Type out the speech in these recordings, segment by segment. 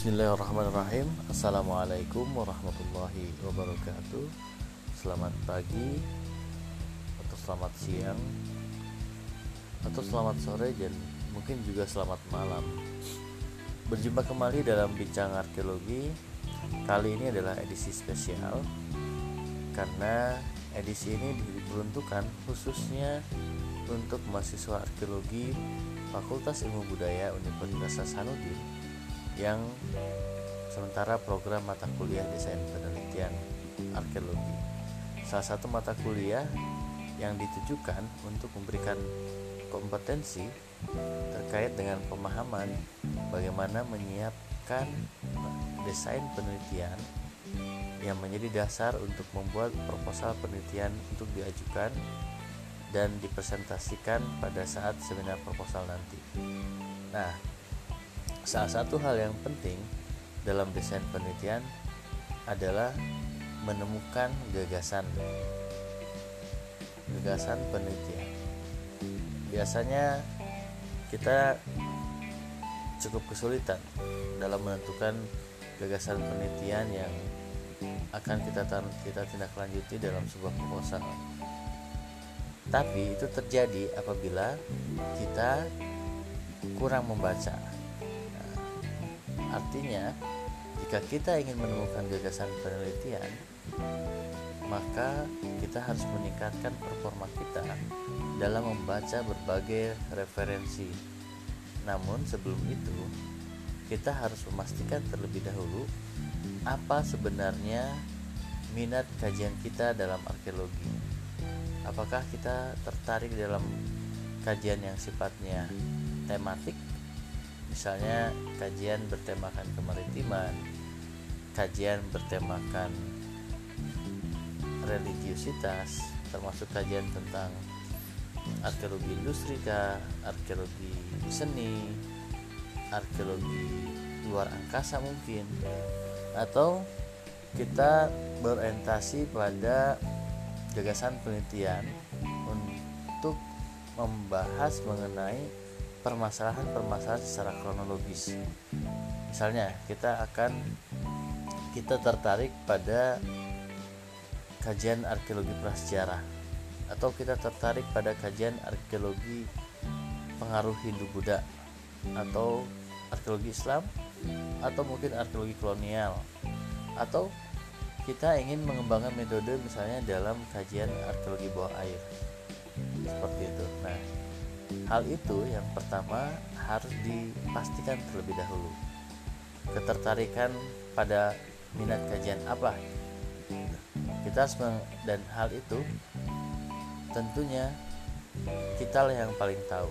Bismillahirrahmanirrahim. Assalamualaikum warahmatullahi wabarakatuh. Selamat pagi Atau selamat siang Atau selamat sore Dan mungkin juga selamat malam. Berjumpa kembali dalam Bincang Arkeologi. Kali ini adalah edisi spesial Karena edisi ini diperuntukkan khususnya untuk mahasiswa arkeologi Fakultas Ilmu Budaya Universitas Hasanuddin yang sementara program mata kuliah desain penelitian arkeologi. Salah satu mata kuliah yang ditujukan untuk memberikan kompetensi terkait dengan pemahaman bagaimana menyiapkan desain penelitian yang menjadi dasar untuk membuat proposal penelitian untuk diajukan dan dipresentasikan pada saat seminar proposal nanti. Nah, Salah satu hal yang penting dalam desain penelitian adalah menemukan gagasan gagasan penelitian. Biasanya kita cukup kesulitan dalam menentukan gagasan penelitian yang akan kita kita tindak lanjuti dalam sebuah proposal. Tapi itu terjadi apabila kita kurang membaca Artinya, jika kita ingin menemukan gagasan penelitian, maka kita harus meningkatkan performa kita dalam membaca berbagai referensi. Namun, sebelum itu, kita harus memastikan terlebih dahulu apa sebenarnya minat kajian kita dalam arkeologi. Apakah kita tertarik dalam kajian yang sifatnya tematik misalnya kajian bertemakan kemaritiman kajian bertemakan religiusitas termasuk kajian tentang arkeologi industri arkeologi seni, arkeologi luar angkasa mungkin. Atau kita berorientasi pada gagasan penelitian untuk membahas mengenai permasalahan-permasalahan secara kronologis. Misalnya, kita akan kita tertarik pada kajian arkeologi prasejarah atau kita tertarik pada kajian arkeologi pengaruh Hindu Buddha atau arkeologi Islam atau mungkin arkeologi kolonial atau kita ingin mengembangkan metode misalnya dalam kajian arkeologi bawah air seperti itu. Nah, Hal itu yang pertama harus dipastikan terlebih dahulu. Ketertarikan pada minat kajian apa? Kita harus dan hal itu tentunya kita yang paling tahu.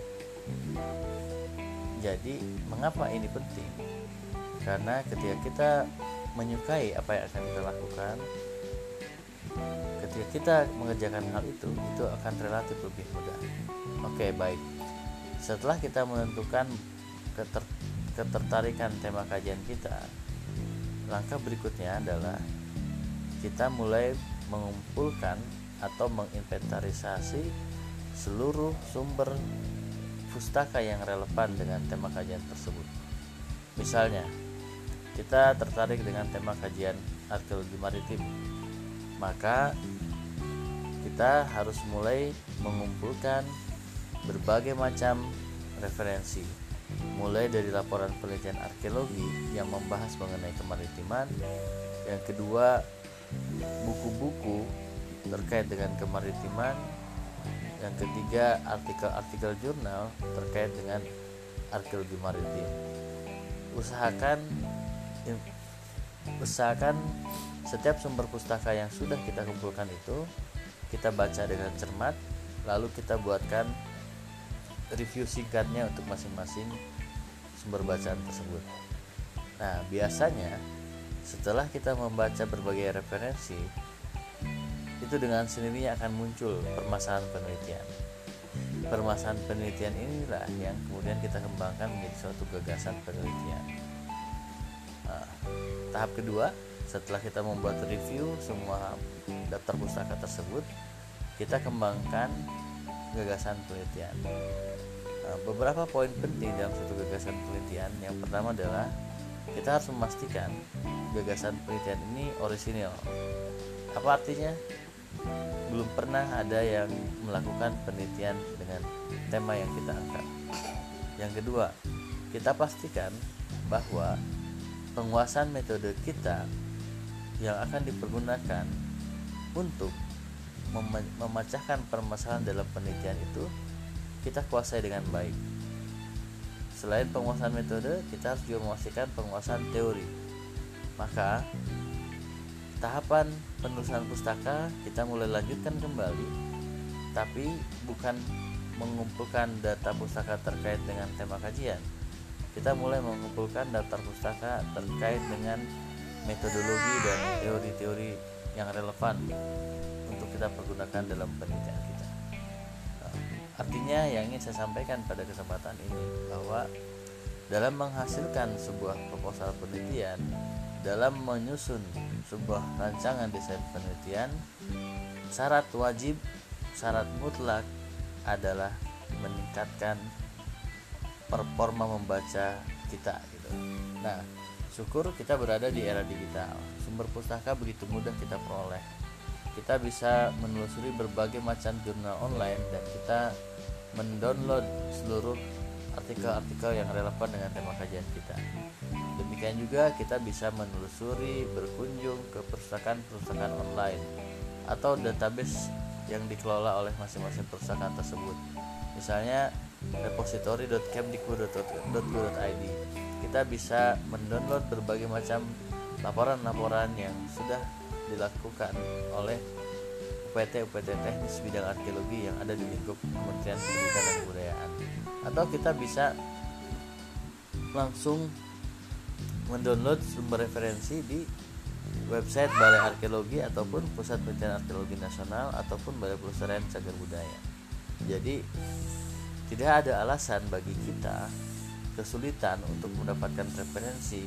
Jadi, mengapa ini penting? Karena ketika kita menyukai apa yang akan kita lakukan, ketika kita mengerjakan hal itu, itu akan relatif lebih mudah. Oke, baik. Setelah kita menentukan keter ketertarikan tema kajian kita, langkah berikutnya adalah kita mulai mengumpulkan atau menginventarisasi seluruh sumber pustaka yang relevan dengan tema kajian tersebut. Misalnya, kita tertarik dengan tema kajian arkeologi maritim, maka kita harus mulai mengumpulkan berbagai macam referensi mulai dari laporan penelitian arkeologi yang membahas mengenai kemaritiman yang kedua buku-buku terkait dengan kemaritiman yang ketiga artikel-artikel jurnal terkait dengan arkeologi maritim. Usahakan usahakan setiap sumber pustaka yang sudah kita kumpulkan itu kita baca dengan cermat lalu kita buatkan review singkatnya untuk masing-masing sumber bacaan tersebut. Nah, biasanya setelah kita membaca berbagai referensi, itu dengan sendirinya akan muncul permasalahan penelitian. Permasalahan penelitian inilah yang kemudian kita kembangkan menjadi suatu gagasan penelitian. Nah, tahap kedua, setelah kita membuat review semua daftar pustaka tersebut, kita kembangkan gagasan penelitian. Nah, beberapa poin penting dalam suatu gagasan penelitian. Yang pertama adalah kita harus memastikan gagasan penelitian ini orisinil. Apa artinya? Belum pernah ada yang melakukan penelitian dengan tema yang kita angkat. Yang kedua kita pastikan bahwa penguasaan metode kita yang akan dipergunakan untuk memecahkan permasalahan dalam penelitian itu kita kuasai dengan baik. Selain penguasaan metode, kita harus juga memastikan penguasaan teori. Maka, tahapan penulisan pustaka kita mulai lanjutkan kembali, tapi bukan mengumpulkan data pustaka terkait dengan tema kajian. Kita mulai mengumpulkan daftar pustaka terkait dengan metodologi dan teori-teori yang relevan untuk kita pergunakan dalam penelitian artinya yang ingin saya sampaikan pada kesempatan ini bahwa dalam menghasilkan sebuah proposal penelitian, dalam menyusun sebuah rancangan desain penelitian, syarat wajib, syarat mutlak adalah meningkatkan performa membaca kita gitu. Nah, syukur kita berada di era digital. Sumber pustaka begitu mudah kita peroleh. Kita bisa menelusuri berbagai macam jurnal online dan kita mendownload seluruh artikel-artikel yang relevan dengan tema kajian kita. Demikian juga kita bisa menelusuri berkunjung ke perpustakaan-perpustakaan online atau database yang dikelola oleh masing-masing perpustakaan tersebut. Misalnya repository.kemdikbud.go.id. Kita bisa mendownload berbagai macam laporan-laporan yang sudah dilakukan oleh UPT UPT teknis bidang arkeologi yang ada di lingkup Kementerian Pendidikan dan Kebudayaan. Atau kita bisa langsung mendownload sumber referensi di website Balai Arkeologi ataupun Pusat Penelitian Arkeologi Nasional ataupun Balai Pelestarian Cagar Budaya. Jadi tidak ada alasan bagi kita kesulitan untuk mendapatkan referensi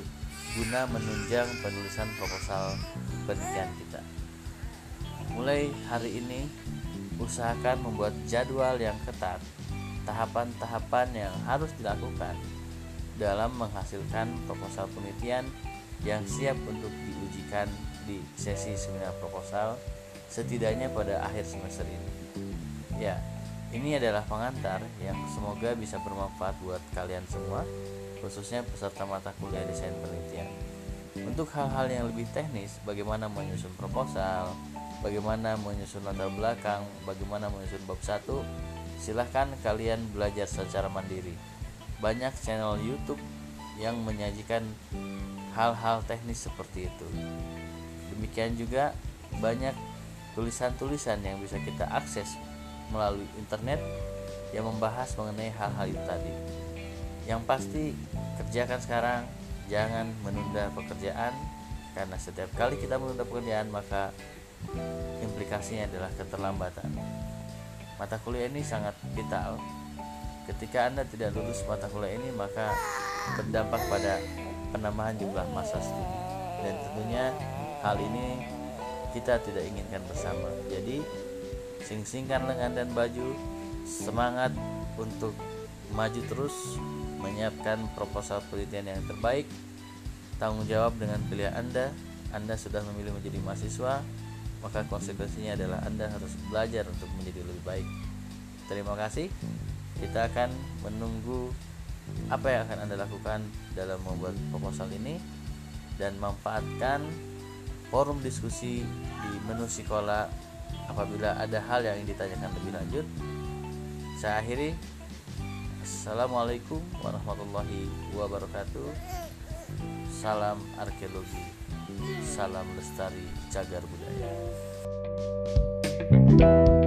guna menunjang penulisan proposal penelitian kita. Mulai hari ini, usahakan membuat jadwal yang ketat, tahapan-tahapan yang harus dilakukan dalam menghasilkan proposal penelitian yang siap untuk diujikan di sesi seminar proposal setidaknya pada akhir semester ini. Ya, ini adalah pengantar yang semoga bisa bermanfaat buat kalian semua, khususnya peserta mata kuliah desain penelitian. Untuk hal-hal yang lebih teknis, bagaimana menyusun proposal, bagaimana menyusun latar belakang, bagaimana menyusun bab 1, silahkan kalian belajar secara mandiri. Banyak channel YouTube yang menyajikan hal-hal teknis seperti itu. Demikian juga banyak tulisan-tulisan yang bisa kita akses melalui internet yang membahas mengenai hal-hal itu tadi. Yang pasti kerjakan sekarang, jangan menunda pekerjaan karena setiap kali kita menunda pekerjaan maka implikasinya adalah keterlambatan. Mata kuliah ini sangat vital. Ketika Anda tidak lulus mata kuliah ini maka berdampak pada penambahan jumlah masa studi dan tentunya hal ini kita tidak inginkan bersama jadi sing-singkan lengan dan baju semangat untuk maju terus menyiapkan proposal penelitian yang terbaik tanggung jawab dengan pilihan Anda Anda sudah memilih menjadi mahasiswa maka konsekuensinya adalah Anda harus belajar untuk menjadi lebih baik terima kasih kita akan menunggu apa yang akan Anda lakukan dalam membuat proposal ini dan manfaatkan forum diskusi di menu sekolah apabila ada hal yang ditanyakan lebih lanjut. Saya akhiri. Assalamualaikum warahmatullahi wabarakatuh. Salam arkeologi. Salam lestari cagar budaya. thank you